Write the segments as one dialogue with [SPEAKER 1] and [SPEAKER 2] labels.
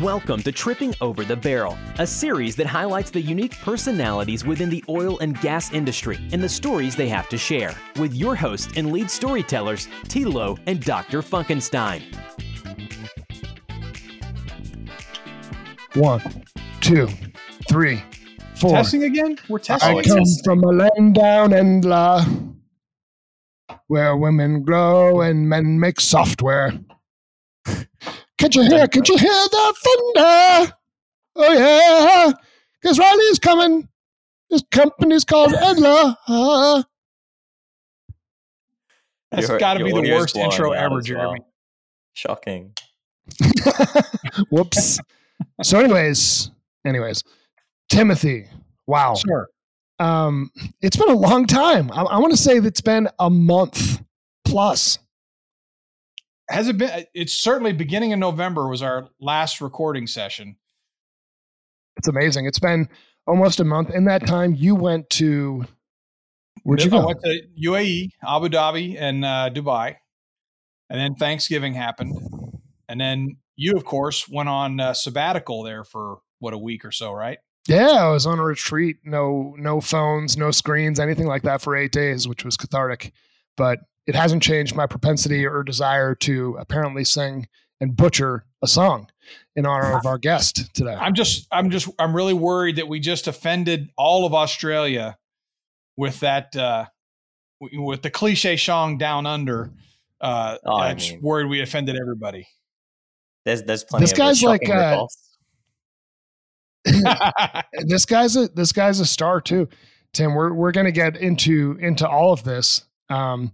[SPEAKER 1] Welcome to Tripping Over the Barrel, a series that highlights the unique personalities within the oil and gas industry and the stories they have to share, with your hosts and lead storytellers, Tilo and Dr. Funkenstein.
[SPEAKER 2] One, two, three, four.
[SPEAKER 3] Testing again? We're testing.
[SPEAKER 2] I oh, come from a land down and la, where women grow and men make software. Can't you hear? Can't you hear the thunder? Oh yeah, because Riley's coming. His company's called Endla. Uh,
[SPEAKER 3] That's
[SPEAKER 4] Your-
[SPEAKER 3] got to be the worst intro ever, Jeremy.
[SPEAKER 4] well. Shocking.
[SPEAKER 2] whoops. so, anyways, anyways, Timothy. Wow.
[SPEAKER 3] Sure.
[SPEAKER 2] Um, it's been a long time. I, I want to say that it's been a month plus.
[SPEAKER 3] Has it been? It's certainly beginning of November was our last recording session.
[SPEAKER 2] It's amazing. It's been almost a month. In that time, you went to where'd you go?
[SPEAKER 3] I went to UAE, Abu Dhabi, and uh, Dubai, and then Thanksgiving happened, and then you, of course, went on uh, sabbatical there for what a week or so, right?
[SPEAKER 2] Yeah, I was on a retreat. No, no phones, no screens, anything like that for eight days, which was cathartic. But it hasn't changed my propensity or desire to apparently sing and butcher a song in honor of our guest today.
[SPEAKER 3] I'm just, I'm just, I'm really worried that we just offended all of Australia with that, uh, with the cliche song "Down Under." Uh,
[SPEAKER 4] Oh, I
[SPEAKER 3] I'm just
[SPEAKER 4] mean-
[SPEAKER 3] worried we offended everybody.
[SPEAKER 4] There's there's plenty
[SPEAKER 2] This
[SPEAKER 4] of
[SPEAKER 2] guy's like, uh, this guy's a this guy's a star too, Tim. We're we're gonna get into into all of this. Um,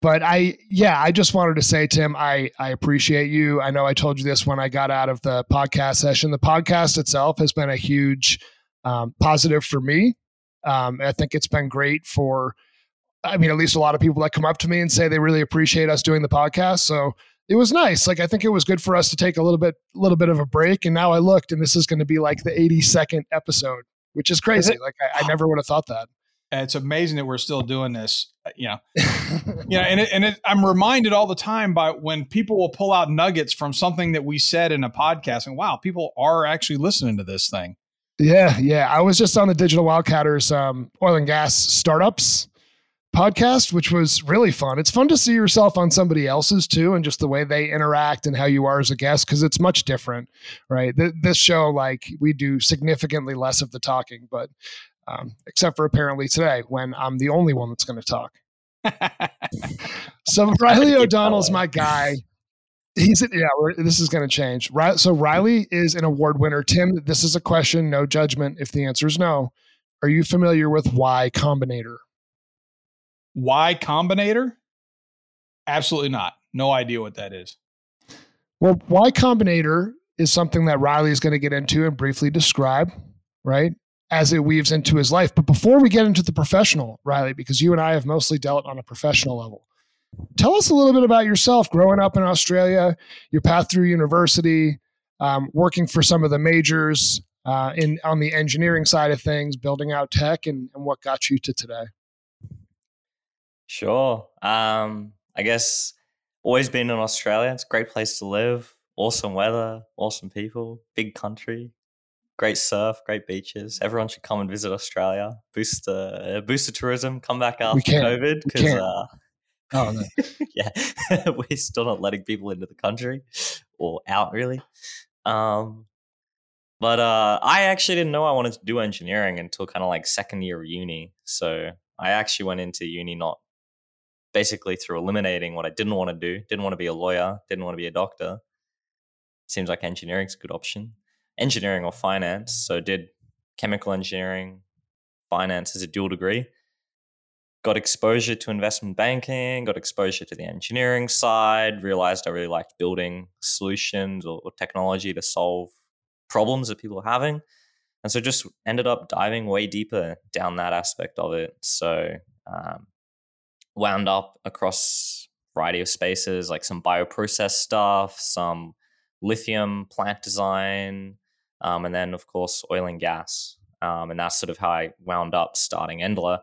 [SPEAKER 2] but I yeah, I just wanted to say, Tim, I I appreciate you. I know I told you this when I got out of the podcast session. The podcast itself has been a huge um, positive for me. Um, I think it's been great for. I mean, at least a lot of people that come up to me and say they really appreciate us doing the podcast. So it was nice. Like I think it was good for us to take a little bit, little bit of a break. And now I looked, and this is going to be like the 82nd episode, which is crazy. Like I, I never would have thought that.
[SPEAKER 3] It's amazing that we're still doing this. uh, You know, yeah, and it, and it, I'm reminded all the time by when people will pull out nuggets from something that we said in a podcast, and wow, people are actually listening to this thing.
[SPEAKER 2] yeah, yeah. I was just on the Digital Wildcatters um, oil and gas startups podcast, which was really fun. It's fun to see yourself on somebody else's too, and just the way they interact and how you are as a guest, because it's much different, right? Th- this show, like we do significantly less of the talking, but um, except for apparently today when I'm the only one that's going to talk. So Riley O'Donnell's my guy. He's yeah. This is going to change. So Riley is an award winner. Tim, this is a question, no judgment. If the answer is no, are you familiar with Y Combinator?
[SPEAKER 3] Y Combinator? Absolutely not. No idea what that is.
[SPEAKER 2] Well, Y Combinator is something that Riley is going to get into and briefly describe, right? As it weaves into his life. But before we get into the professional, Riley, because you and I have mostly dealt on a professional level, tell us a little bit about yourself growing up in Australia, your path through university, um, working for some of the majors uh, in on the engineering side of things, building out tech, and, and what got you to today.
[SPEAKER 4] Sure. Um, I guess always been in Australia. It's a great place to live. Awesome weather, awesome people, big country, great surf, great beaches. Everyone should come and visit Australia. Boost uh, boost the tourism. Come back after. COVID because uh,
[SPEAKER 2] Oh, no.
[SPEAKER 4] yeah, we're still not letting people into the country or out really. Um, but uh, I actually didn't know I wanted to do engineering until kind of like second year of uni. So I actually went into uni not basically through eliminating what I didn't want to do. Didn't want to be a lawyer. Didn't want to be a doctor. Seems like engineering's a good option. Engineering or finance. So did chemical engineering, finance as a dual degree got exposure to investment banking, got exposure to the engineering side, realized I really liked building solutions or, or technology to solve problems that people are having. And so just ended up diving way deeper down that aspect of it. So um, wound up across a variety of spaces like some bioprocess stuff, some lithium plant design, um, and then of course oil and gas. Um, and that's sort of how I wound up starting Endla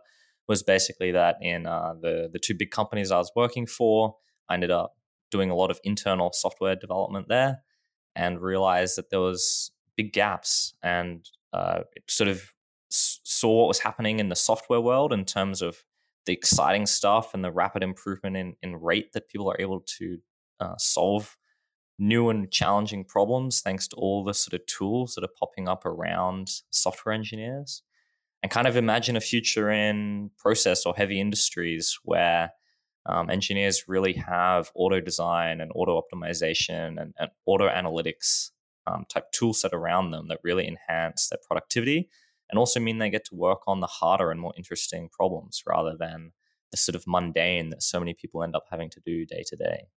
[SPEAKER 4] was basically that in uh, the the two big companies I was working for, I ended up doing a lot of internal software development there, and realized that there was big gaps and uh, sort of saw what was happening in the software world in terms of the exciting stuff and the rapid improvement in, in rate that people are able to uh, solve new and challenging problems thanks to all the sort of tools that are popping up around software engineers and kind of imagine a future in process or heavy industries where um, engineers really have auto design and auto optimization and, and auto analytics um, type tool set around them that really enhance their productivity and also mean they get to work on the harder and more interesting problems rather than the sort of mundane that so many people end up having to do day to day.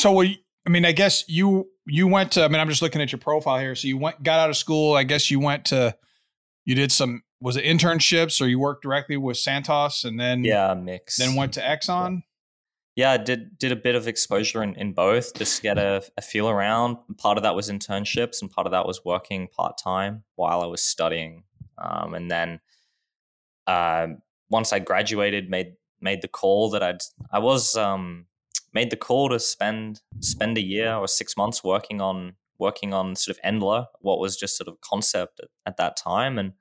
[SPEAKER 3] So, I mean, I guess you you went to. I mean, I'm just looking at your profile here. So you went, got out of school. I guess you went to, you did some. Was it internships or you worked directly with Santos and then
[SPEAKER 4] yeah, mix.
[SPEAKER 3] Then went to Exxon.
[SPEAKER 4] Yeah, I did did a bit of exposure in, in both, just to get a, a feel around. Part of that was internships, and part of that was working part time while I was studying. Um, and then uh, once I graduated, made made the call that I'd I was um, made the call to spend spend a year or six months working on working on sort of Endla, what was just sort of concept at, at that time, and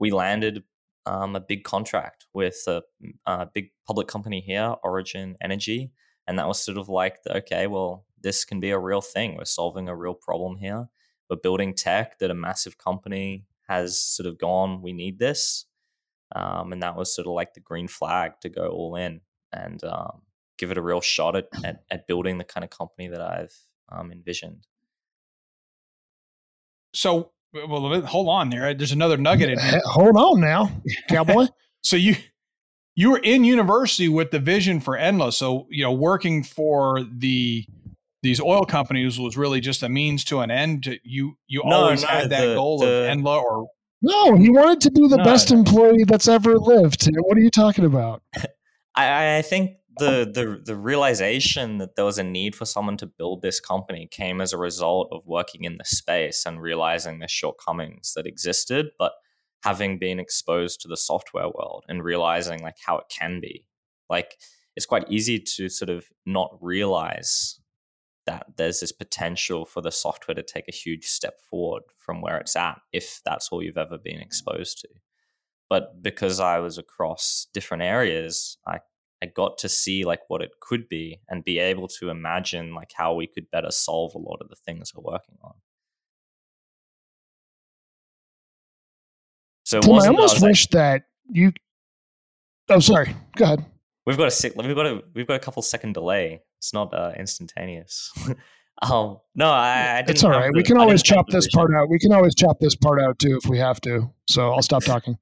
[SPEAKER 4] we landed um, a big contract with a, a, big public company here, Origin Energy, and that was sort of like, the, okay, well, this can be a real thing. We're solving a real problem here. We're building tech that a massive company has sort of gone. We need this, um, and that was sort of like the green flag to go all in and um, give it a real shot at, at, at building the kind of company that I've um, envisioned.
[SPEAKER 3] So, well, hold on there. There's another nugget in here.
[SPEAKER 2] Hold on now, cowboy.
[SPEAKER 3] so you you were in university with the vision for Endla. So you know, working for the these oil companies was really just a means to an end. To, you you no, always no, had that the, goal the, of Endla or
[SPEAKER 2] no, he wanted to be the no, best employee that's ever lived. What are you talking about?
[SPEAKER 4] I, I think the the the realization that there was a need for someone to build this company came as a result of working in the space and realizing the shortcomings that existed, but having been exposed to the software world and realizing like how it can be. Like it's quite easy to sort of not realize that there's this potential for the software to take a huge step forward from where it's at if that's all you've ever been exposed to. But because I was across different areas, I I got to see like what it could be and be able to imagine like how we could better solve a lot of the things we're working on.
[SPEAKER 2] So Tim, I almost I wish like, that you. Oh, sorry. Go ahead.
[SPEAKER 4] We've got a sec- we've got a we've got a couple second delay. It's not uh, instantaneous. um, no, I, I
[SPEAKER 2] It's all right. The, we can always chop this part out. We can always chop this part out too if we have to. So I'll stop talking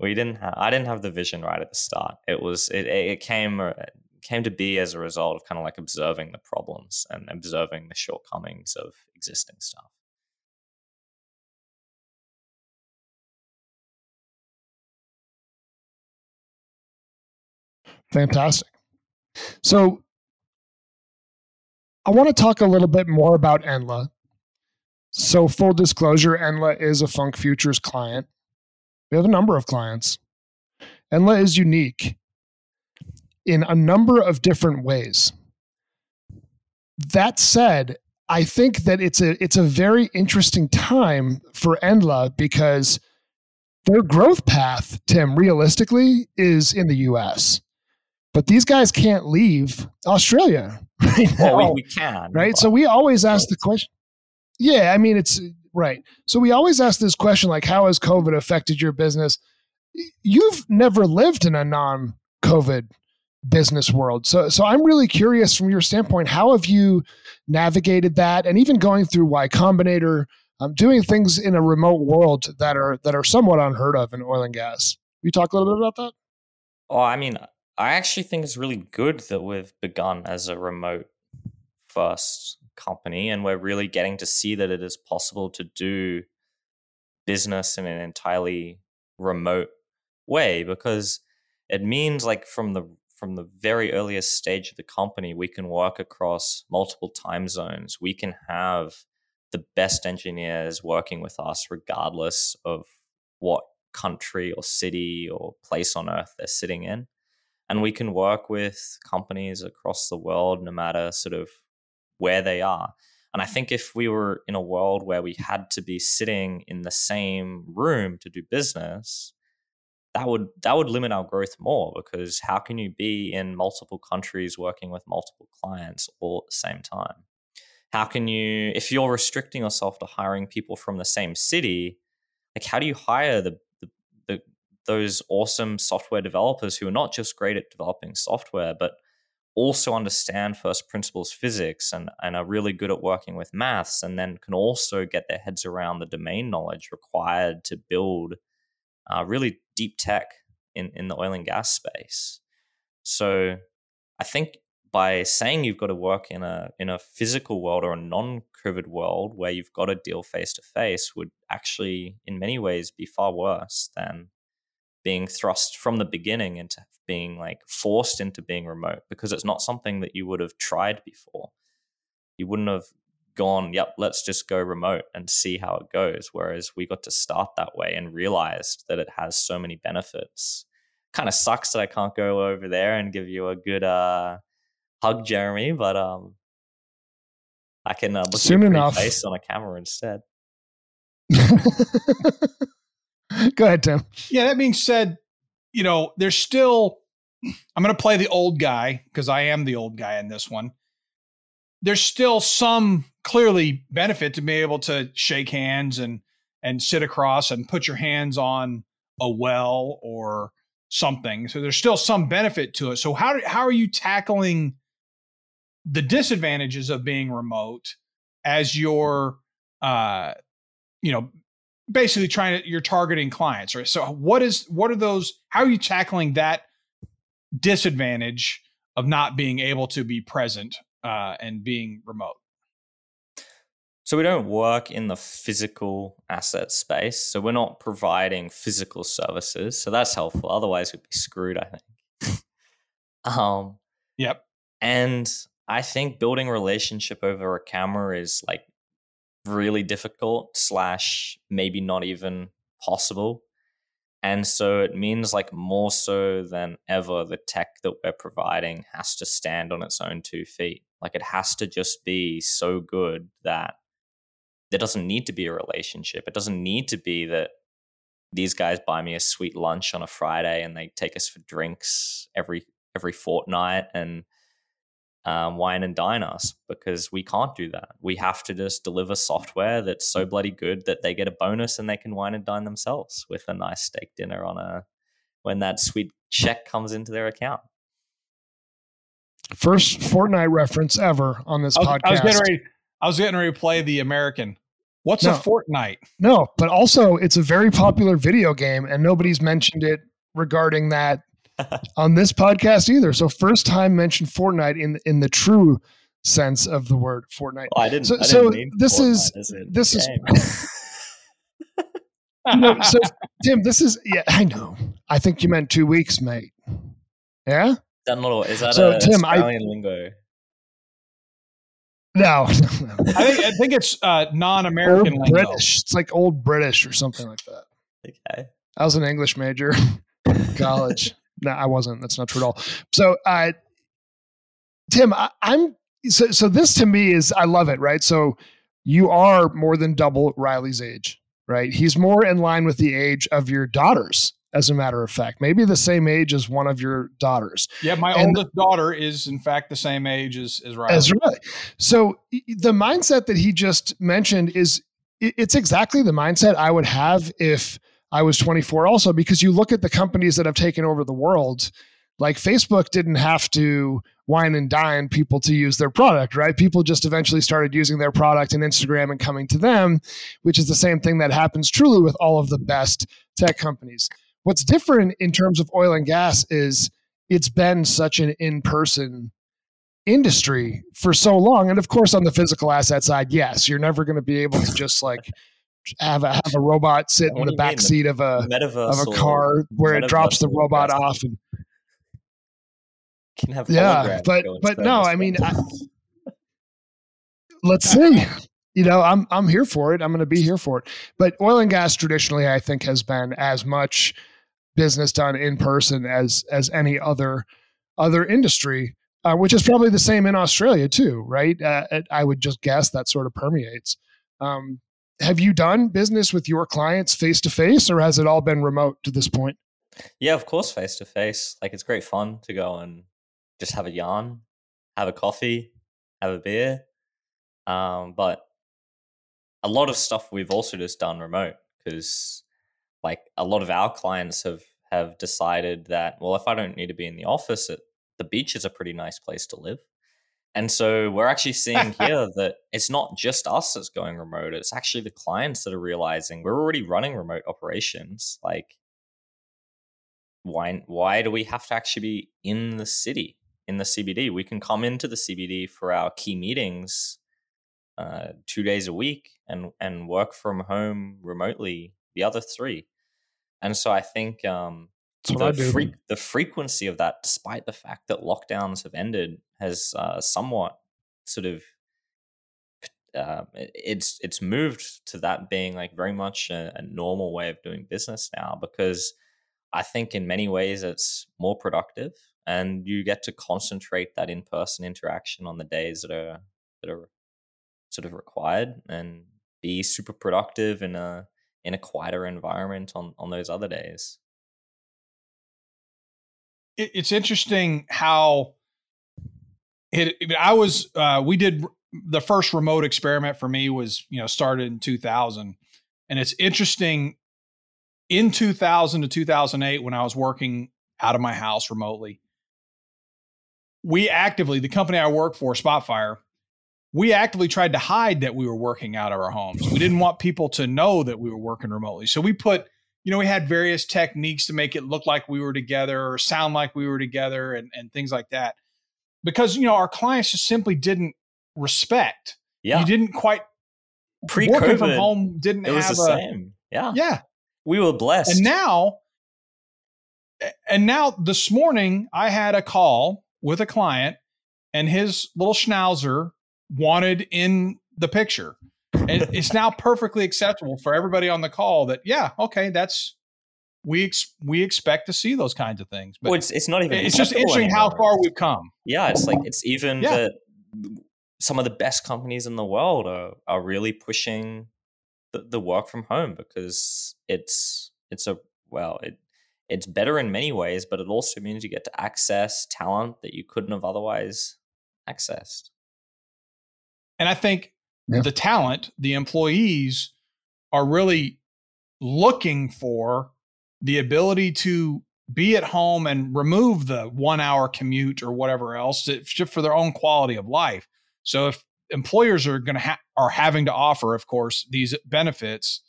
[SPEAKER 4] we didn't have i didn't have the vision right at the start. It was it, it came uh, came to be as a result of kind of like observing the problems and observing the shortcomings of existing stuff.
[SPEAKER 2] Fantastic. So i want to talk a little bit more about Endla. So full disclosure Endla is a funk futures client we have a number of clients. Endla is unique in a number of different ways. That said, I think that it's a it's a very interesting time for Endla because their growth path, Tim, realistically, is in the US. But these guys can't leave Australia right now.
[SPEAKER 4] Well, we, we can.
[SPEAKER 2] Right. So we always ask the question. Yeah, I mean it's Right. So we always ask this question like, how has COVID affected your business? You've never lived in a non COVID business world. So, so I'm really curious from your standpoint, how have you navigated that? And even going through Y Combinator, um, doing things in a remote world that are that are somewhat unheard of in oil and gas. you talk a little bit about that?
[SPEAKER 4] Oh, I mean, I actually think it's really good that we've begun as a remote first company and we're really getting to see that it is possible to do business in an entirely remote way because it means like from the from the very earliest stage of the company we can work across multiple time zones. We can have the best engineers working with us regardless of what country or city or place on earth they're sitting in. And we can work with companies across the world no matter sort of where they are. And i mm-hmm. think if we were in a world where we had to be sitting in the same room to do business that would that would limit our growth more because how can you be in multiple countries working with multiple clients all at the same time? How can you if you're restricting yourself to hiring people from the same city like how do you hire the, the, the those awesome software developers who are not just great at developing software but also understand first principles physics and, and are really good at working with maths and then can also get their heads around the domain knowledge required to build uh, really deep tech in, in the oil and gas space. So I think by saying you've got to work in a in a physical world or a non-COVID world where you've got to deal face to face would actually, in many ways, be far worse than being thrust from the beginning into being like forced into being remote because it's not something that you would have tried before. You wouldn't have gone, yep, let's just go remote and see how it goes. Whereas we got to start that way and realized that it has so many benefits. Kind of sucks that I can't go over there and give you a good uh, hug, Jeremy, but um, I can uh, look
[SPEAKER 2] soon enough
[SPEAKER 4] face on a camera instead.
[SPEAKER 2] go ahead, Tim.
[SPEAKER 3] Yeah, that being said, you know, there's still. I'm going to play the old guy because I am the old guy in this one there's still some clearly benefit to be able to shake hands and and sit across and put your hands on a well or something. So there's still some benefit to it. So how do, how are you tackling the disadvantages of being remote as you're uh you know basically trying to you're targeting clients, right? So what is what are those how are you tackling that disadvantage of not being able to be present uh, and being remote?
[SPEAKER 4] So we don't work in the physical asset space. So we're not providing physical services. So that's helpful. Otherwise, we'd be screwed, I think. um,
[SPEAKER 3] yep.
[SPEAKER 4] And I think building relationship over a camera is like really difficult slash maybe not even possible and so it means like more so than ever, the tech that we're providing has to stand on its own two feet. Like it has to just be so good that there doesn't need to be a relationship. It doesn't need to be that these guys buy me a sweet lunch on a Friday and they take us for drinks every every fortnight and um, wine and dine us because we can't do that. We have to just deliver software that's so bloody good that they get a bonus and they can wine and dine themselves with a nice steak dinner on a when that sweet check comes into their account.
[SPEAKER 2] First Fortnite reference ever on this
[SPEAKER 3] I was,
[SPEAKER 2] podcast.
[SPEAKER 3] I was getting ready. I was getting ready to play the American. What's no, a Fortnite?
[SPEAKER 2] No, but also it's a very popular video game, and nobody's mentioned it regarding that on this podcast either. So first time mentioned Fortnite in in the true sense of the word Fortnite.
[SPEAKER 4] Oh, I didn't.
[SPEAKER 2] So,
[SPEAKER 4] I didn't
[SPEAKER 2] so this
[SPEAKER 4] is
[SPEAKER 2] this is. no, so Tim, this is yeah. I know. I think you meant two weeks, mate. Yeah.
[SPEAKER 4] Is that not? Is that
[SPEAKER 2] so,
[SPEAKER 4] a
[SPEAKER 2] Tim,
[SPEAKER 4] Australian I, lingo?
[SPEAKER 2] No,
[SPEAKER 3] I think I think it's uh, non-American
[SPEAKER 2] old British. It's like old British or something like that.
[SPEAKER 4] Okay.
[SPEAKER 2] I was an English major, college. No, I wasn't. That's not true at all. So, uh, Tim, I, I'm so so. This to me is I love it. Right. So you are more than double Riley's age. Right. He's more in line with the age of your daughters. As a matter of fact, maybe the same age as one of your daughters.
[SPEAKER 3] Yeah, my and, oldest daughter is in fact the same age as as Riley.
[SPEAKER 2] As Riley. So the mindset that he just mentioned is it's exactly the mindset I would have if I was 24 also because you look at the companies that have taken over the world, like Facebook didn't have to wine and dine people to use their product, right? People just eventually started using their product and Instagram and coming to them, which is the same thing that happens truly with all of the best tech companies. What's different in terms of oil and gas is it's been such an in person industry for so long. And of course, on the physical asset side, yes, you're never going to be able to just like have a have a robot sit in the back seat of a of a car where it drops the robot off and
[SPEAKER 4] can have
[SPEAKER 2] yeah but but no i mean I, let's see. You know i'm i'm here for it. I'm going to be here for it. But oil and gas traditionally i think has been as much business done in person as as any other other industry, uh, which is probably the same in Australia too, right? Uh, I would just guess that sort of permeates. Um, have you done business with your clients face to face, or has it all been remote to this point?
[SPEAKER 4] Yeah, of course, face to face. Like it's great fun to go and just have a yarn, have a coffee, have a beer. Um, but a lot of stuff we've also just done remote because, like, a lot of our clients have have decided that well, if I don't need to be in the office, it, the beach is a pretty nice place to live. And so we're actually seeing here that it's not just us that's going remote. It's actually the clients that are realizing we're already running remote operations. Like, why why do we have to actually be in the city in the CBD? We can come into the CBD for our key meetings uh, two days a week and and work from home remotely the other three. And so I think um, the, fre- the frequency of that, despite the fact that lockdowns have ended, has uh, somewhat sort of uh, it's it's moved to that being like very much a, a, normal way of doing business now because I think in many ways it's more productive and you get to concentrate that in person interaction on the days that are that are sort of required and be super productive in a in a quieter environment on on those other days.
[SPEAKER 3] It's interesting how it, I was uh, we did the first remote experiment for me was you know started in 2000 and it's interesting in 2000 to 2008 when I was working out of my house remotely we actively the company I work for Spotfire we actively tried to hide that we were working out of our homes. We didn't want people to know that we were working remotely. So we put you know, we had various techniques to make it look like we were together or sound like we were together and, and things like that. Because, you know, our clients just simply didn't respect.
[SPEAKER 4] Yeah.
[SPEAKER 3] You didn't quite pre working from home didn't
[SPEAKER 4] it was
[SPEAKER 3] have
[SPEAKER 4] the
[SPEAKER 3] a,
[SPEAKER 4] same. Yeah.
[SPEAKER 3] Yeah.
[SPEAKER 4] We were blessed.
[SPEAKER 3] And now and now this morning I had a call with a client and his little schnauzer wanted in the picture and it's now perfectly acceptable for everybody on the call that yeah, okay, that's we ex- we expect to see those kinds of things.
[SPEAKER 4] But well, it's it's not even.
[SPEAKER 3] It's just interesting
[SPEAKER 4] anymore.
[SPEAKER 3] how far we've come.
[SPEAKER 4] Yeah, it's like it's even yeah. that some of the best companies in the world are are really pushing the, the work from home because it's it's a well it it's better in many ways, but it also means you get to access talent that you couldn't have otherwise accessed.
[SPEAKER 3] And I think yeah. the talent, the employees are really looking for the ability to be at home and remove the one hour commute or whatever else to, just for their own quality of life. So if employers are going to ha- are having to offer, of course, these benefits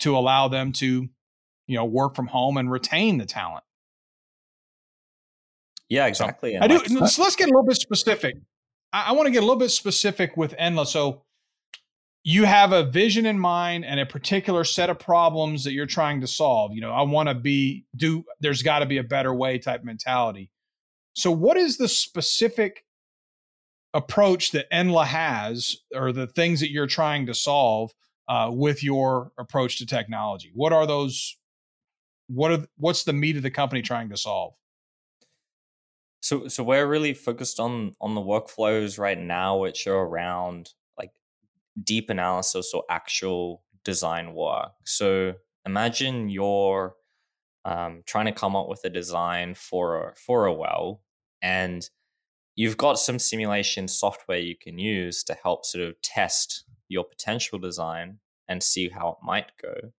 [SPEAKER 3] to allow them to, you know, work from home and retain the talent.
[SPEAKER 4] Yeah, exactly.
[SPEAKER 3] So I do. Let's, let's get a little bit specific. I, I want to get a little bit specific with Endla. So you have a vision in mind and a particular set of problems that you're trying to solve. You know, I want to be do there's got to be a better way type mentality. So what is the specific approach that Endla has or the things that you're trying to solve uh, with your approach to technology? What are those what are what's the meat of the company trying to solve?
[SPEAKER 4] So so we're really focused on on the workflows right now which are around deep analysis or actual design work. So imagine you're um, trying to come up with a design for a, for a well, and you've got some simulation software you can use to help sort of test your potential design and see how it might go.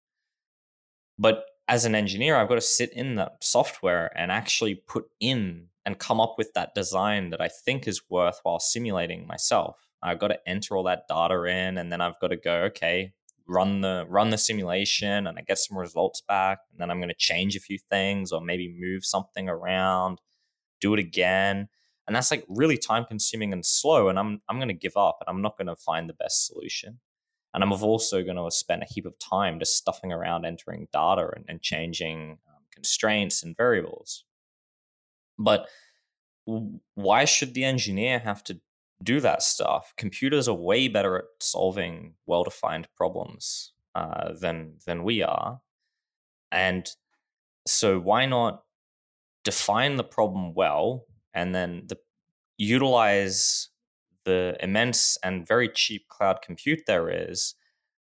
[SPEAKER 4] But as an engineer, I've got to sit in that software and actually put in and come up with that design that I think is worthwhile simulating myself. I've got to enter all that data in, and then I've got to go, okay, run the run the simulation, and I get some results back, and then I'm going to change a few things, or maybe move something around, do it again, and that's like really time consuming and slow. And I'm I'm going to give up, and I'm not going to find the best solution. And I'm also going to spend a heap of time just stuffing around entering data and, and changing um, constraints and variables. But why should the engineer have to do that stuff. Computers are way better at solving well-defined problems uh, than than we are, and so why not define the problem well and then the utilize the immense and very cheap cloud compute there is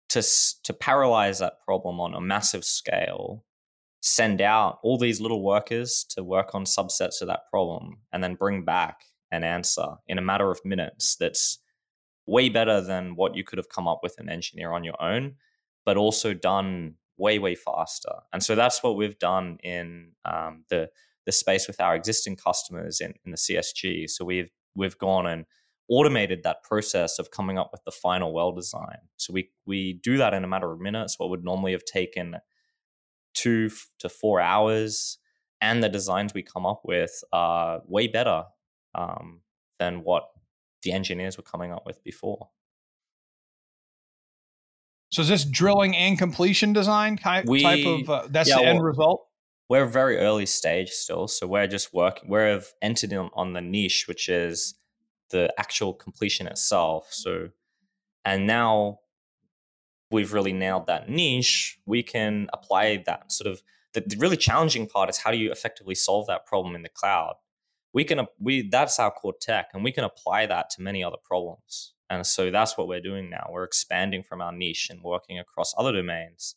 [SPEAKER 4] to to paralyze that problem on a massive scale send out all these little workers to work on subsets of that problem and then bring back an answer in a matter of minutes that's way better than what you could have come up with an engineer on your own but also done way way faster. And so that's what we've done in um, the the space with our existing customers in, in the csg so we've we've gone and automated that process of coming up with the final well design. So we we do that in a matter of minutes what would normally have taken two to four hours, and the designs we come up with are way better um, than what the engineers were coming up with before.
[SPEAKER 3] So is this drilling and completion design type, we, type of uh, that's yeah, the end well, result?
[SPEAKER 4] We're very early stage still, so we're just working. We've entered in on the niche, which is the actual completion itself. So, and now we've really nailed that niche, we can apply that sort of the, the, really challenging part is how do you effectively solve that problem in the cloud? We can we that's our core tech, and we can apply that to many other problems. And so that's what we're doing now. We're expanding from our niche and working across other domains.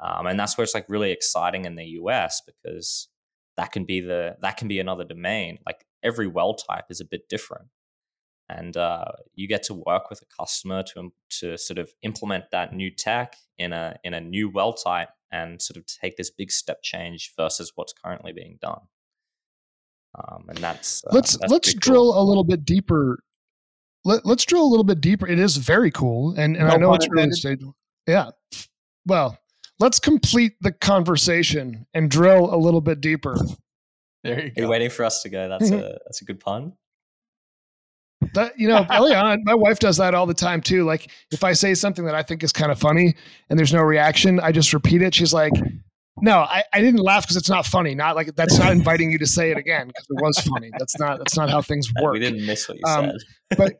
[SPEAKER 4] Um, and that's where it's like really exciting in the US because that can be the that can be another domain. Like every well type is a bit different and uh, you get to work with a customer to to sort of implement that new tech in a in a new well type and sort of take this big step change versus what's currently being done. Um, and that's
[SPEAKER 2] uh, let's
[SPEAKER 4] that's
[SPEAKER 2] let's drill cool. a little bit deeper. Let, us drill a little bit deeper. It is very cool, and, and no I know it's early stage. Yeah. Well, let's complete the conversation and drill a little bit deeper.
[SPEAKER 3] There you go.
[SPEAKER 4] Are you waiting for us to go? That's a that's a good pun.
[SPEAKER 2] That you know, early on, my wife does that all the time too. Like if I say something that I think is kind of funny and there's no reaction, I just repeat it. She's like, "No, I, I didn't laugh because it's not funny. Not like that's not inviting you to say it again because it was funny. That's not that's not how things work."
[SPEAKER 4] We didn't miss what you um,
[SPEAKER 2] said. but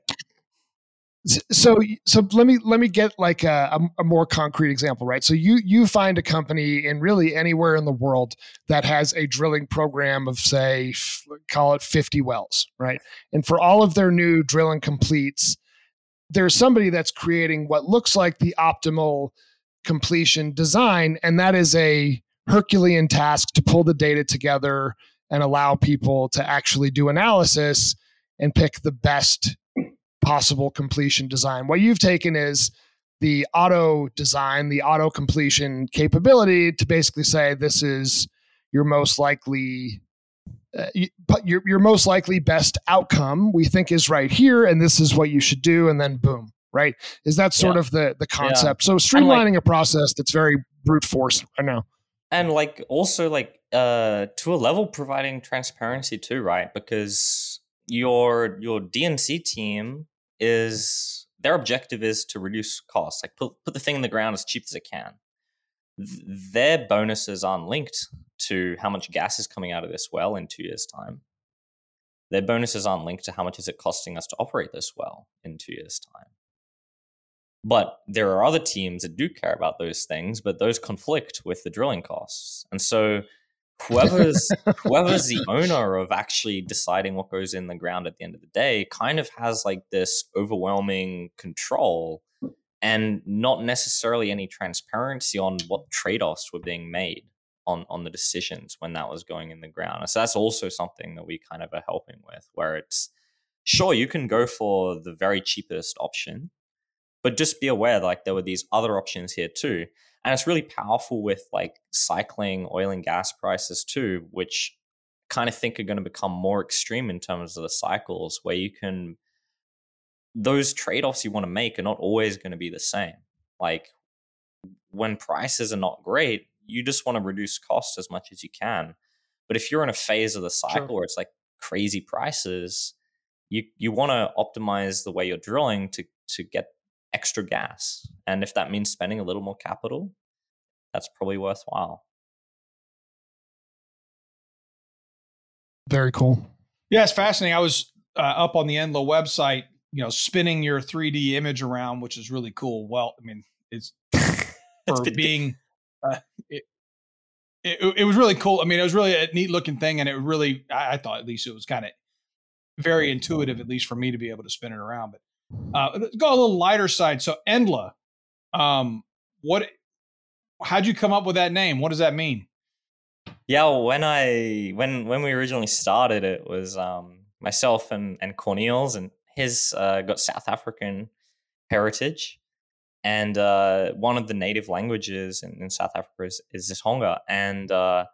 [SPEAKER 2] so so let me let me get like a, a, more concrete example right so you you find a company in really anywhere in the world that has a drilling program of say f- call it 50 wells right and for all of their new drilling completes there's somebody that's creating what looks like the optimal completion design and that is a herculean task to pull the data together and allow people to actually do analysis and pick the best possible completion design. What you've taken is the auto design, the auto completion capability to basically say this is your most likely uh, your your most likely best outcome we think is right here and this is what you should do and then boom right is that sort yeah. of the the concept yeah. so streamlining like, a process that's very brute force right now
[SPEAKER 4] and like also like uh to a level providing transparency too right because your your dnc team is their objective is to reduce costs, like put, put the thing in the ground as cheap as it can. Their bonuses aren't linked to how much gas is coming out of this well in two years' time. Their bonuses aren't linked to how much is it costing us to operate this well in two years' time. But there are other teams that do care about those things, but those conflict with the drilling costs. And so whoever's whoever's the owner of actually deciding what goes in the ground at the end of the day kind of has like this overwhelming control and not necessarily any transparency on what trade-offs were being made on on the decisions when that was going in the ground. So that's also something that we kind of are helping with where it's sure you can go for the very cheapest option but just be aware like there were these other options here too. And it's really powerful with like cycling oil and gas prices too which kind of think are going to become more extreme in terms of the cycles where you can those trade-offs you want to make are not always going to be the same. Like when prices are not great you just want to reduce costs as much as you can. But if you're in a phase of the cycle sure. where it's like crazy prices you you want to optimize the way you're drilling to to get extra gas. And if that means spending a little more capital, that's probably worthwhile.
[SPEAKER 2] Very cool.
[SPEAKER 3] Yeah, it's fascinating. I was uh, up on the Endla website, you know, spinning your 3D image around, which is really cool. Well, I mean, it's for being, uh, it, it, it, was really cool. I mean, it was really a neat looking thing, and it really, I, I thought at least it was kind of very intuitive, at least for me to be able to spin it around. But uh, go a little lighter side. So Endla, um, what? How'd you come up with that name? What does that mean?
[SPEAKER 4] Yeah, well, when I when when we originally started, it was um, myself and and Cornelius, and his uh, got South African heritage, and uh, one of the native languages in, in South Africa is, is Tsonga, and uh,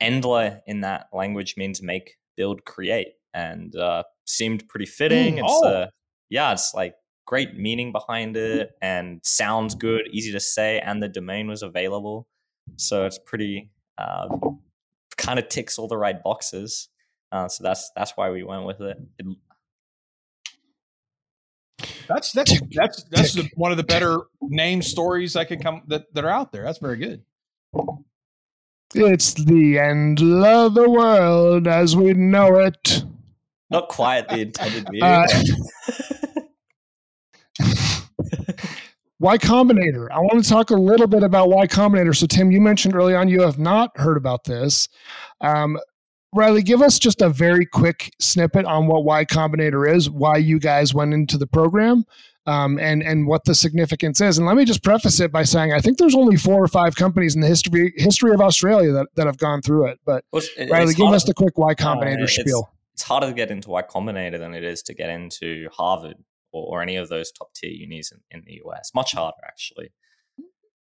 [SPEAKER 4] Endla in that language means make, build, create, and uh, seemed pretty fitting.
[SPEAKER 3] Mm,
[SPEAKER 4] it's
[SPEAKER 3] oh.
[SPEAKER 4] uh, yeah, it's like great meaning behind it, and sounds good, easy to say, and the domain was available, so it's pretty uh, kind of ticks all the right boxes. Uh, so that's that's why we went with it. it
[SPEAKER 3] That's that's that's that's the, one of the better name stories I could come that, that are out there. That's very good.
[SPEAKER 2] It's the end of the world as we know it.
[SPEAKER 4] Not quite the intended meaning.
[SPEAKER 2] Uh, Y Combinator. I want to talk a little bit about Y Combinator. So, Tim, you mentioned early on you have not heard about this. Um, Riley, give us just a very quick snippet on what Y Combinator is, why you guys went into the program, um, and and what the significance is. And let me just preface it by saying I think there's only four or five companies in the history history of Australia that, that have gone through it. But
[SPEAKER 4] Well,
[SPEAKER 2] Riley, give us the quick Y
[SPEAKER 4] uh,
[SPEAKER 2] Combinator
[SPEAKER 4] it's-
[SPEAKER 2] spiel.
[SPEAKER 4] It's harder to get into Y Combinator than it is to get into Harvard or, or any of those top tier unis in, in the US. Much harder, actually.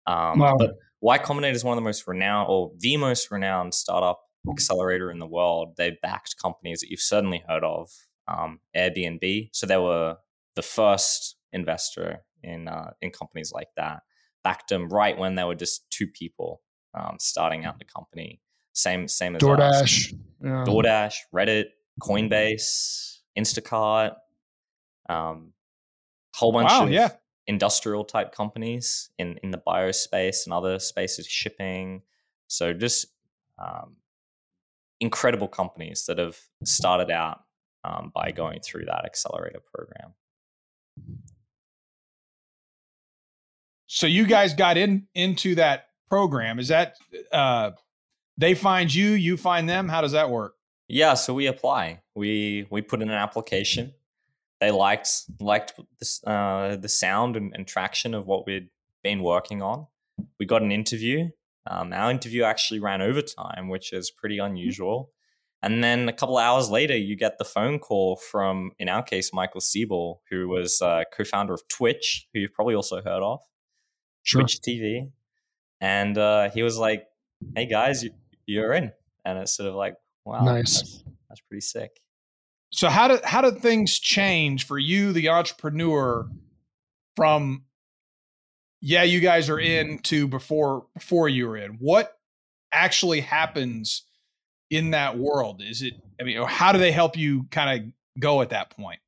[SPEAKER 4] Um,
[SPEAKER 2] Wow.
[SPEAKER 4] But Y Combinator is one of the most renowned, or the most renowned startup accelerator in the world. They backed companies that you've certainly heard of, um, Airbnb. So they were the first investor in uh, in companies like that. Backed them right when they were just two people um, starting out the company. Same same as us.
[SPEAKER 2] DoorDash. Yeah.
[SPEAKER 4] DoorDash, Reddit, Coinbase, Instacart, um, whole bunch
[SPEAKER 3] Wow,
[SPEAKER 4] of
[SPEAKER 3] yeah.
[SPEAKER 4] industrial type companies in in the biospace and other spaces, shipping. So just um, incredible companies that have started out um, by going through that accelerator program.
[SPEAKER 3] So you guys got in into that program. Is that uh, they find you, you find them? How does that work?
[SPEAKER 4] Yeah, so we apply. We we put in an application. They liked liked this, uh, the sound and, and traction of what we'd been working on. We got an interview. Um, our interview actually ran overtime, which is pretty unusual. And then a couple hours later, you get the phone call from, in our case, Michael Seibel, who was uh, co-founder of Twitch, who you've probably also heard of,
[SPEAKER 2] Sure.
[SPEAKER 4] Twitch TV. And uh, he was like, "Hey guys, you, you're in." And it's sort of like, "Wow,
[SPEAKER 2] Nice.
[SPEAKER 4] that's, that's pretty sick."
[SPEAKER 3] So how did how did things change for you, the entrepreneur, from yeah, you guys are in to before before you were in? What actually happens in that world? Is it I mean, how do they help you kind of go at that point?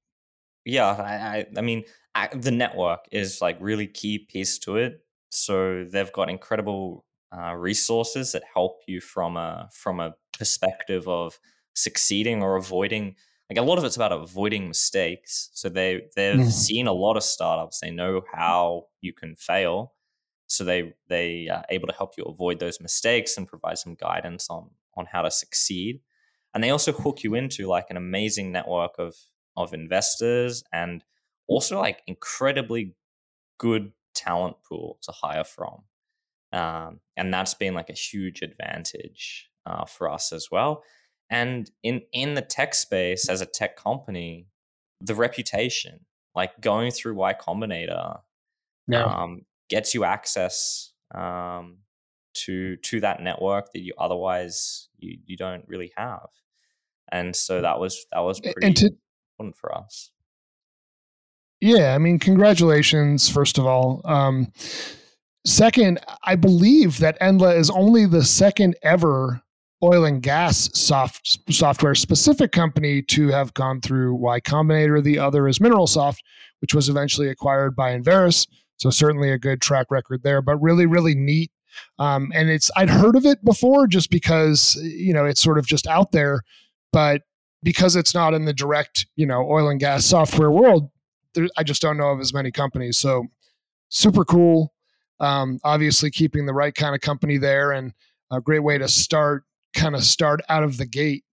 [SPEAKER 4] Yeah, I, I, I mean, I, the network is like really key piece to it. So they've got incredible uh, resources that help you from a from a perspective of succeeding or avoiding. Like a lot of it's about avoiding mistakes. So they they've
[SPEAKER 2] Mhm.
[SPEAKER 4] seen a lot of startups. They know how you can fail. So they they are able to help you avoid those mistakes and provide some guidance on on how to succeed. And they also hook you into like an amazing network of of investors and also like incredibly good talent pool to hire from. Um, and that's been like a huge advantage uh, for us as well. And in in the tech space as a tech company, the reputation, like going through Y Combinator,
[SPEAKER 2] Yeah.
[SPEAKER 4] um, gets you access um, to to that network that you otherwise you, you don't really have. And so that was that was pretty
[SPEAKER 2] to
[SPEAKER 4] important for us.
[SPEAKER 2] Yeah, I mean, congratulations, first of all. Um, second, I believe that Endla is only the second ever oil and gas soft software specific company to have gone through Y Combinator. The other is MineralSoft, which was eventually acquired by Enverus. So certainly a good track record there, but really, really neat. Um, and it's I'd heard of it before just because you know it's sort of just out there, but because it's not in the direct you know oil and gas software world, there, I just don't know of as many companies. So super cool. Um, obviously, keeping the right kind of company there and a great way to start kind of start out of the gate.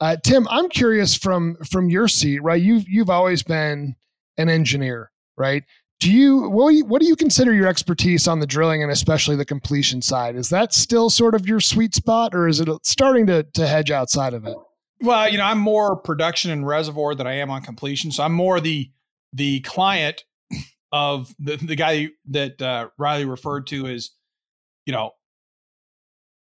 [SPEAKER 2] Uh, Tim, I'm curious from from your seat, right? You've you've always been an engineer, right? Do you what, do you what do you consider your expertise on the drilling and especially the completion side? Is that still sort of your sweet spot, or is it starting to to hedge outside of it?
[SPEAKER 3] Well, you know, I'm more production and reservoir than I am on completion, so I'm more the the client of the the guy that uh, Riley referred to as, you know,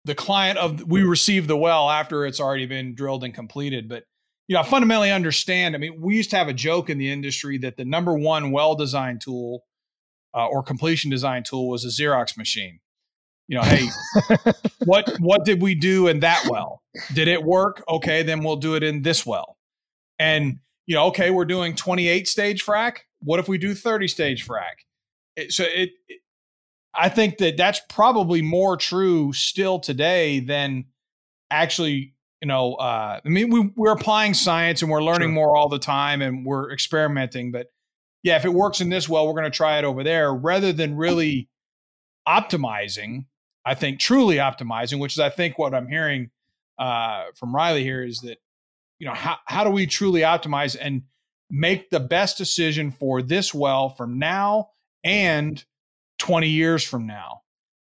[SPEAKER 3] the client of we receive the well after it's already been drilled and completed. But you know, I fundamentally understand. I mean, we used to have a joke in the industry that the number one well design tool uh, or completion design tool was a Xerox machine. You know, hey, what what did we do in that well? Did it work? Okay, then we'll do it in this well. And you know, okay, we're doing 28 stage frac. What if we do 30 stage frac? It, so it, it I think that that's probably more true still today than actually, you know, uh, I mean, we, we're applying science and we're learning sure. more all the time and we're experimenting. But yeah, if it works in this well, we're going to try it over there rather than really optimizing. I think truly optimizing, which is I think what I'm hearing uh, from Riley here is that you know how how do we truly optimize and make the best decision for this well from now and 20 years from now.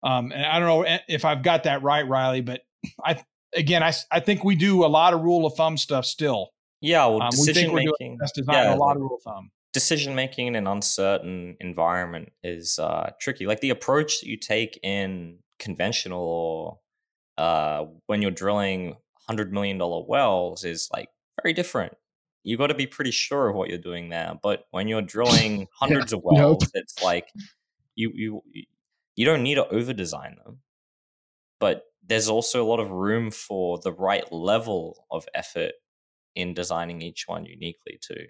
[SPEAKER 3] Um, and I don't know if I've got that right, Riley, but I again, I, I think we do a lot of rule of thumb stuff still.
[SPEAKER 4] Yeah, well, um, decision we
[SPEAKER 3] making. Yeah, a lot of rule of thumb.
[SPEAKER 4] Decision making in an uncertain environment is uh, tricky. Like the approach that you take in conventional or uh, when you're drilling hundred million dollar wells is like very different. You got to be pretty sure of what you're doing there. But when you're drilling hundreds yeah, of wells, nope. it's like you you you don't need to over design them but there's also a lot of room for the right level of effort in designing each one uniquely too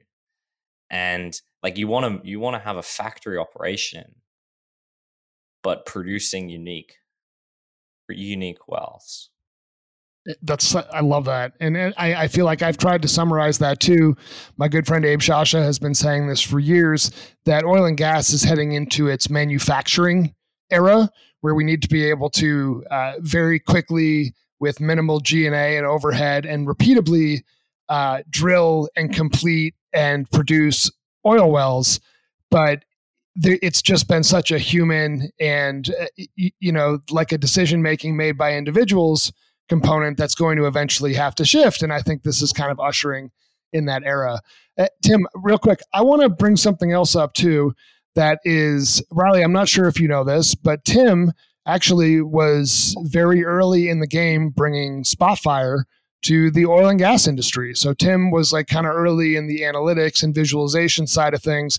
[SPEAKER 4] and like you want to you want to have a factory operation but producing unique unique wells
[SPEAKER 2] that's I love that, and I, I feel like I've tried to summarize that too. My good friend Abe Shasha has been saying this for years that oil and gas is heading into its manufacturing era, where we need to be able to uh, very quickly, with minimal G and A and overhead, and repeatably uh, drill and complete and produce oil wells. But it's just been such a human and uh, you know like a decision making made by individuals component that's going to eventually have to shift. And I think this is kind of ushering in that era. Uh, Tim, real quick, I want to bring something else up too. That is, Riley, I'm not sure if you know this, but Tim actually was very early in the game bringing Spotfire to the oil and gas industry. So Tim was like kind of early in the analytics and visualization side of things.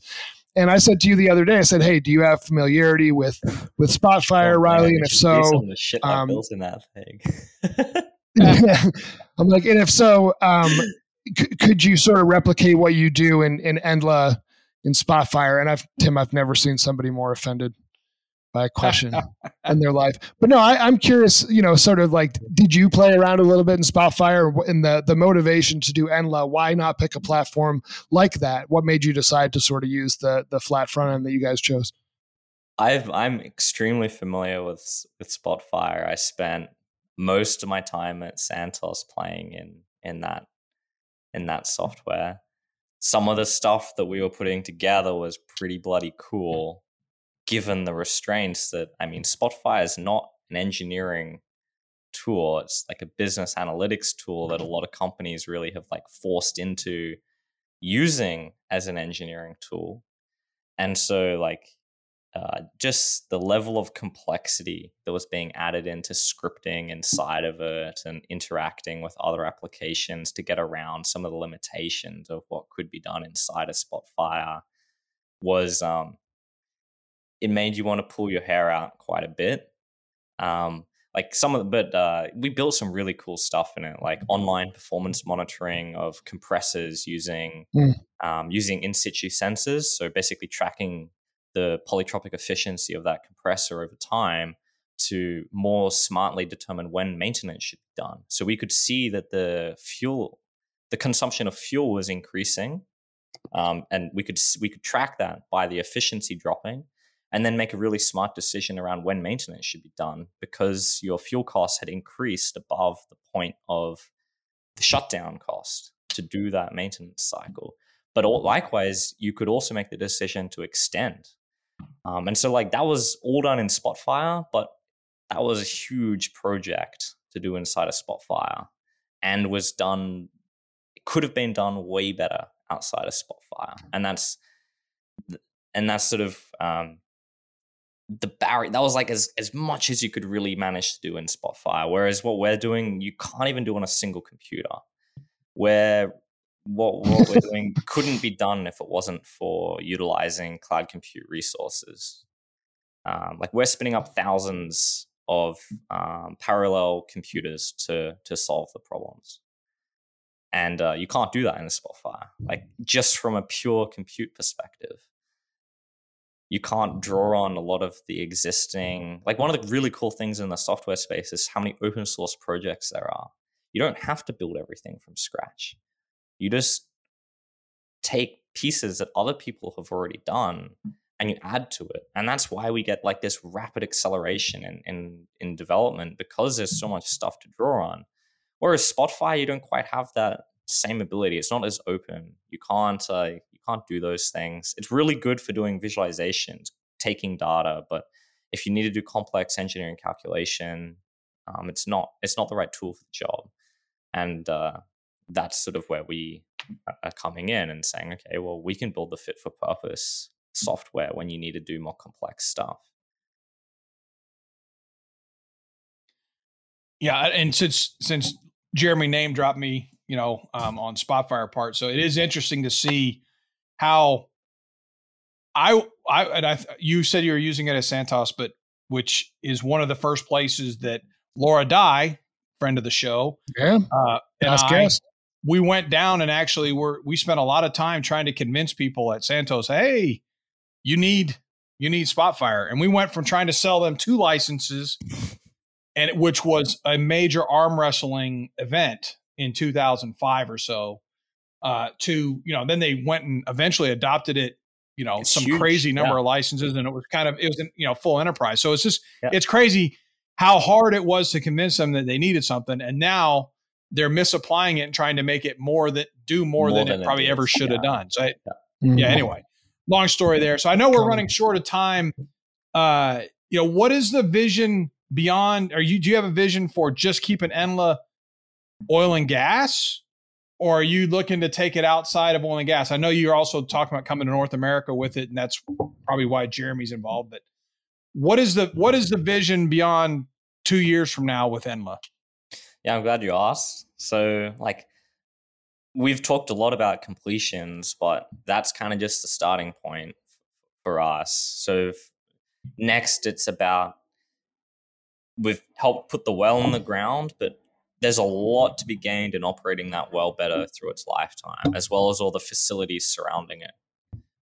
[SPEAKER 2] And I said to you the other day, I said, "Hey, do you have familiarity with with Spotfire, oh, Riley? Man, and if so,
[SPEAKER 4] the shit um, built in that thing."
[SPEAKER 2] I'm like, and if so, um, c- could you sort of replicate what you do in in Endla in Spotfire? And I've Tim, I've never seen somebody more offended by a question in their life. But no, I, am curious, you know, sort of like, did you play around a little bit in Spotfire and the, the motivation to do Endla? Why not pick a platform like that? What made you decide to sort of use the, the flat front end that you guys chose?
[SPEAKER 4] I've, I'm extremely familiar with, with Spotfire. I spent most of my time at Santos playing in, in that, in that software. Some of the stuff that we were putting together was pretty bloody cool given the restraints that I mean, Spotfire is not an engineering tool. It's like a business analytics tool that a lot of companies really have like forced into using as an engineering tool. And so like uh, just the level of complexity that was being added into scripting inside of it and interacting with other applications to get around some of the limitations of what could be done inside of Spotfire was um, it made you want to pull your hair out quite a bit. Um, like some of the, but uh, we built some really cool stuff in it, like online performance monitoring of compressors using mm. um, using in situ sensors. So basically tracking the polytropic efficiency of that compressor over time to more smartly determine when maintenance should be done. So we could see that the fuel, the consumption of fuel was increasing, um, and we could we could track that by the efficiency dropping and then make a really smart decision around when maintenance should be done because your fuel costs had increased above the point of the shutdown cost to do that maintenance cycle. But likewise, you could also make the decision to extend. Um, and so, like, that was all done in Spotfire, but that was a huge project to do inside of Spotfire and was done, it could have been done way better outside of Spotfire. And that's, and that's sort of um, the barrier. That was like as, as much as you could really manage to do in Spotfire. Whereas what we're doing, you can't even do on a single computer. Where what what we're doing couldn't be done if it wasn't for utilizing cloud compute resources. Um, like we're spinning up thousands of um, parallel computers to to solve the problems, and uh, you can't do that in a Spotfire. Like just from a pure compute perspective, you can't draw on a lot of the existing. Like one of the really cool things in the software space is how many open source projects there are. You don't have to build everything from scratch you just take pieces that other people have already done and you add to it. And that's why we get like this rapid acceleration in, in, in development because there's so much stuff to draw on. Whereas Spotfire you don't quite have that same ability. It's not as open. You can't uh, can't do those things. It's really good for doing visualizations, taking data, but if you need to do complex engineering calculation, um, it's not it's not the right tool for the job. And uh, that's sort of where we are coming in and saying, okay, well, we can build the fit for purpose software when you need to do more complex stuff.
[SPEAKER 3] Yeah, and since since Jeremy name dropped me, you know, um, on Spotfire part, so it is interesting to see how I I and I you said you were using it as Santos, but which is one of the first places that Laura Dye, friend of the show,
[SPEAKER 2] yeah, uh,
[SPEAKER 3] and I, guest. we went down and actually were we spent a lot of time trying to convince people at Santos, hey, you need you need Spotfire, and we went from trying to sell them two licenses, and which was a major arm wrestling event in 2005 or so, uh, to you know then they went and eventually adopted it. You know, it's some huge. crazy number yeah. of licenses, and it was kind of it was you know full enterprise. So it's just yeah. it's crazy how hard it was to convince them that they needed something, and now they're misapplying it and trying to make it more that do more, more than, than, it probably ever should have done. So, I, yeah. Mm-hmm. yeah. Anyway, long story there. So I know we're running short of time. Uh, you know, what is the vision beyond? Are you do you have a vision for just keeping Endla oil and gas, or are you looking to take it outside of oil and gas? I know you're also talking about coming to North America with it, and that's probably why Jeremy's involved. But what is the what is the vision beyond two years from now with Endla?
[SPEAKER 4] Yeah, I'm glad you asked. So, like, we've talked a lot about completions, but that's kind of just the starting point for us. So, next, it's about we've helped put the well in the ground, but there's a lot to be gained in operating that well better through its lifetime, as well as all the facilities surrounding it.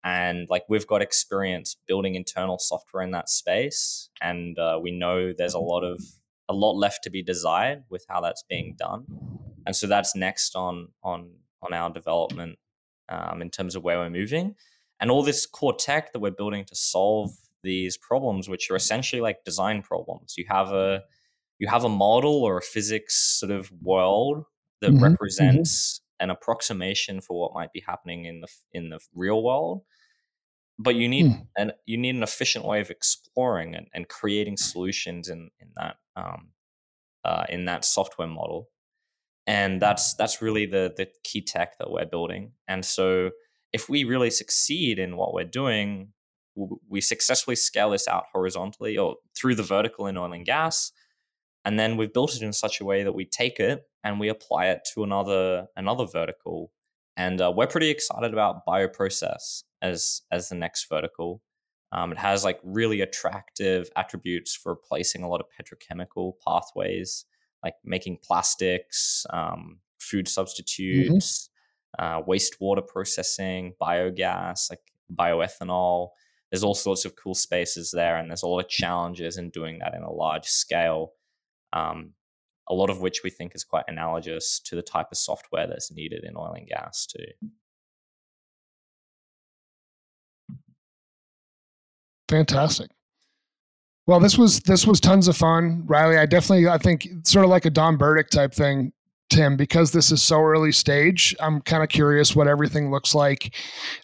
[SPEAKER 4] And like we've got experience building internal software in that space, and uh, we know there's a lot of a lot left to be desired with how that's being done, and so that's next on on on our development um, in terms of where we're moving, and all this core tech that we're building to solve these problems, which are essentially like design problems. You have a you have a model or a physics sort of world that mm-hmm. mm-hmm. represents mm-hmm. an approximation for what might be happening in the in the real world but you need mm. an you need an efficient way of exploring and, and creating solutions in in that um, uh, in that software model and that's that's really the the key tech that we're building and so if we really succeed in what we're doing we successfully scale this out horizontally or through the vertical in oil and gas and then we've built it in such a way that we take it and we apply it to another another vertical and uh, we're pretty excited about bioprocess as as the next vertical. Um, it has like really attractive attributes for replacing a lot of petrochemical pathways, like making plastics, um, food mm-hmm. substitutes, mm-hmm. uh, wastewater processing, biogas, like bioethanol. There's all sorts of cool spaces there, and there's a lot of challenges in doing that in a large scale. Um, a lot of which we think is quite analogous to the type of software that's needed in oil and gas too.
[SPEAKER 2] Fantastic. Well, this was this was tons of fun, Riley. I definitely I think sort of like a Don Burdick type thing Tim, because this is so early stage, I'm kind of curious what everything looks like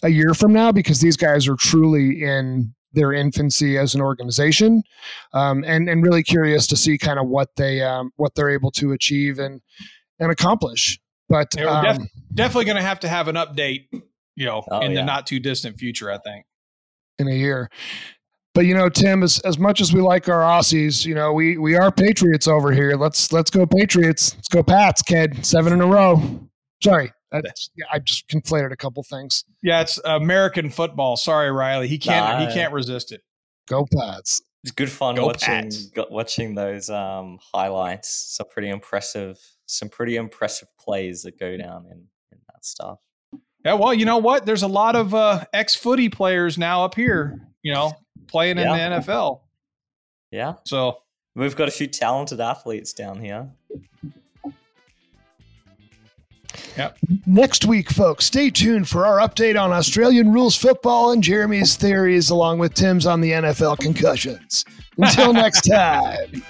[SPEAKER 2] a year from now because these guys are truly in their infancy as an organization, um, and and really curious to see kind of what they um, what they're able to achieve and and accomplish. But
[SPEAKER 3] Yeah, we're def- definitely going to have to have an update, you know,
[SPEAKER 4] Oh,
[SPEAKER 3] in
[SPEAKER 4] yeah.
[SPEAKER 3] the not too distant future. I think.
[SPEAKER 2] in a year. But you know, Tim, as as much as we like our Aussies, you know, we we are Patriots over here. Let's let's go Patriots. Let's go Pats, kid. Seven in a row. Sorry, that's, yeah, I just conflated a couple things.
[SPEAKER 3] Yeah, it's American football. Sorry, Riley. He can't.
[SPEAKER 4] Nah.
[SPEAKER 3] He can't resist it.
[SPEAKER 2] Go Pats.
[SPEAKER 4] It's good fun
[SPEAKER 3] Go
[SPEAKER 4] watching
[SPEAKER 3] Pats.
[SPEAKER 4] go- watching those um, highlights. Some pretty impressive, some pretty impressive plays that go down in, in that stuff.
[SPEAKER 3] Yeah. Well, you know what? There's a lot of uh, ex footy players now up here. You know, playing
[SPEAKER 4] Yeah.
[SPEAKER 3] in the NFL.
[SPEAKER 4] Yeah,
[SPEAKER 3] So
[SPEAKER 4] we've got a few talented athletes down here.
[SPEAKER 2] Next week, folks, stay tuned for our update on Australian rules football and Jeremy's theories, along with Tim's on the NFL concussions. Until next time.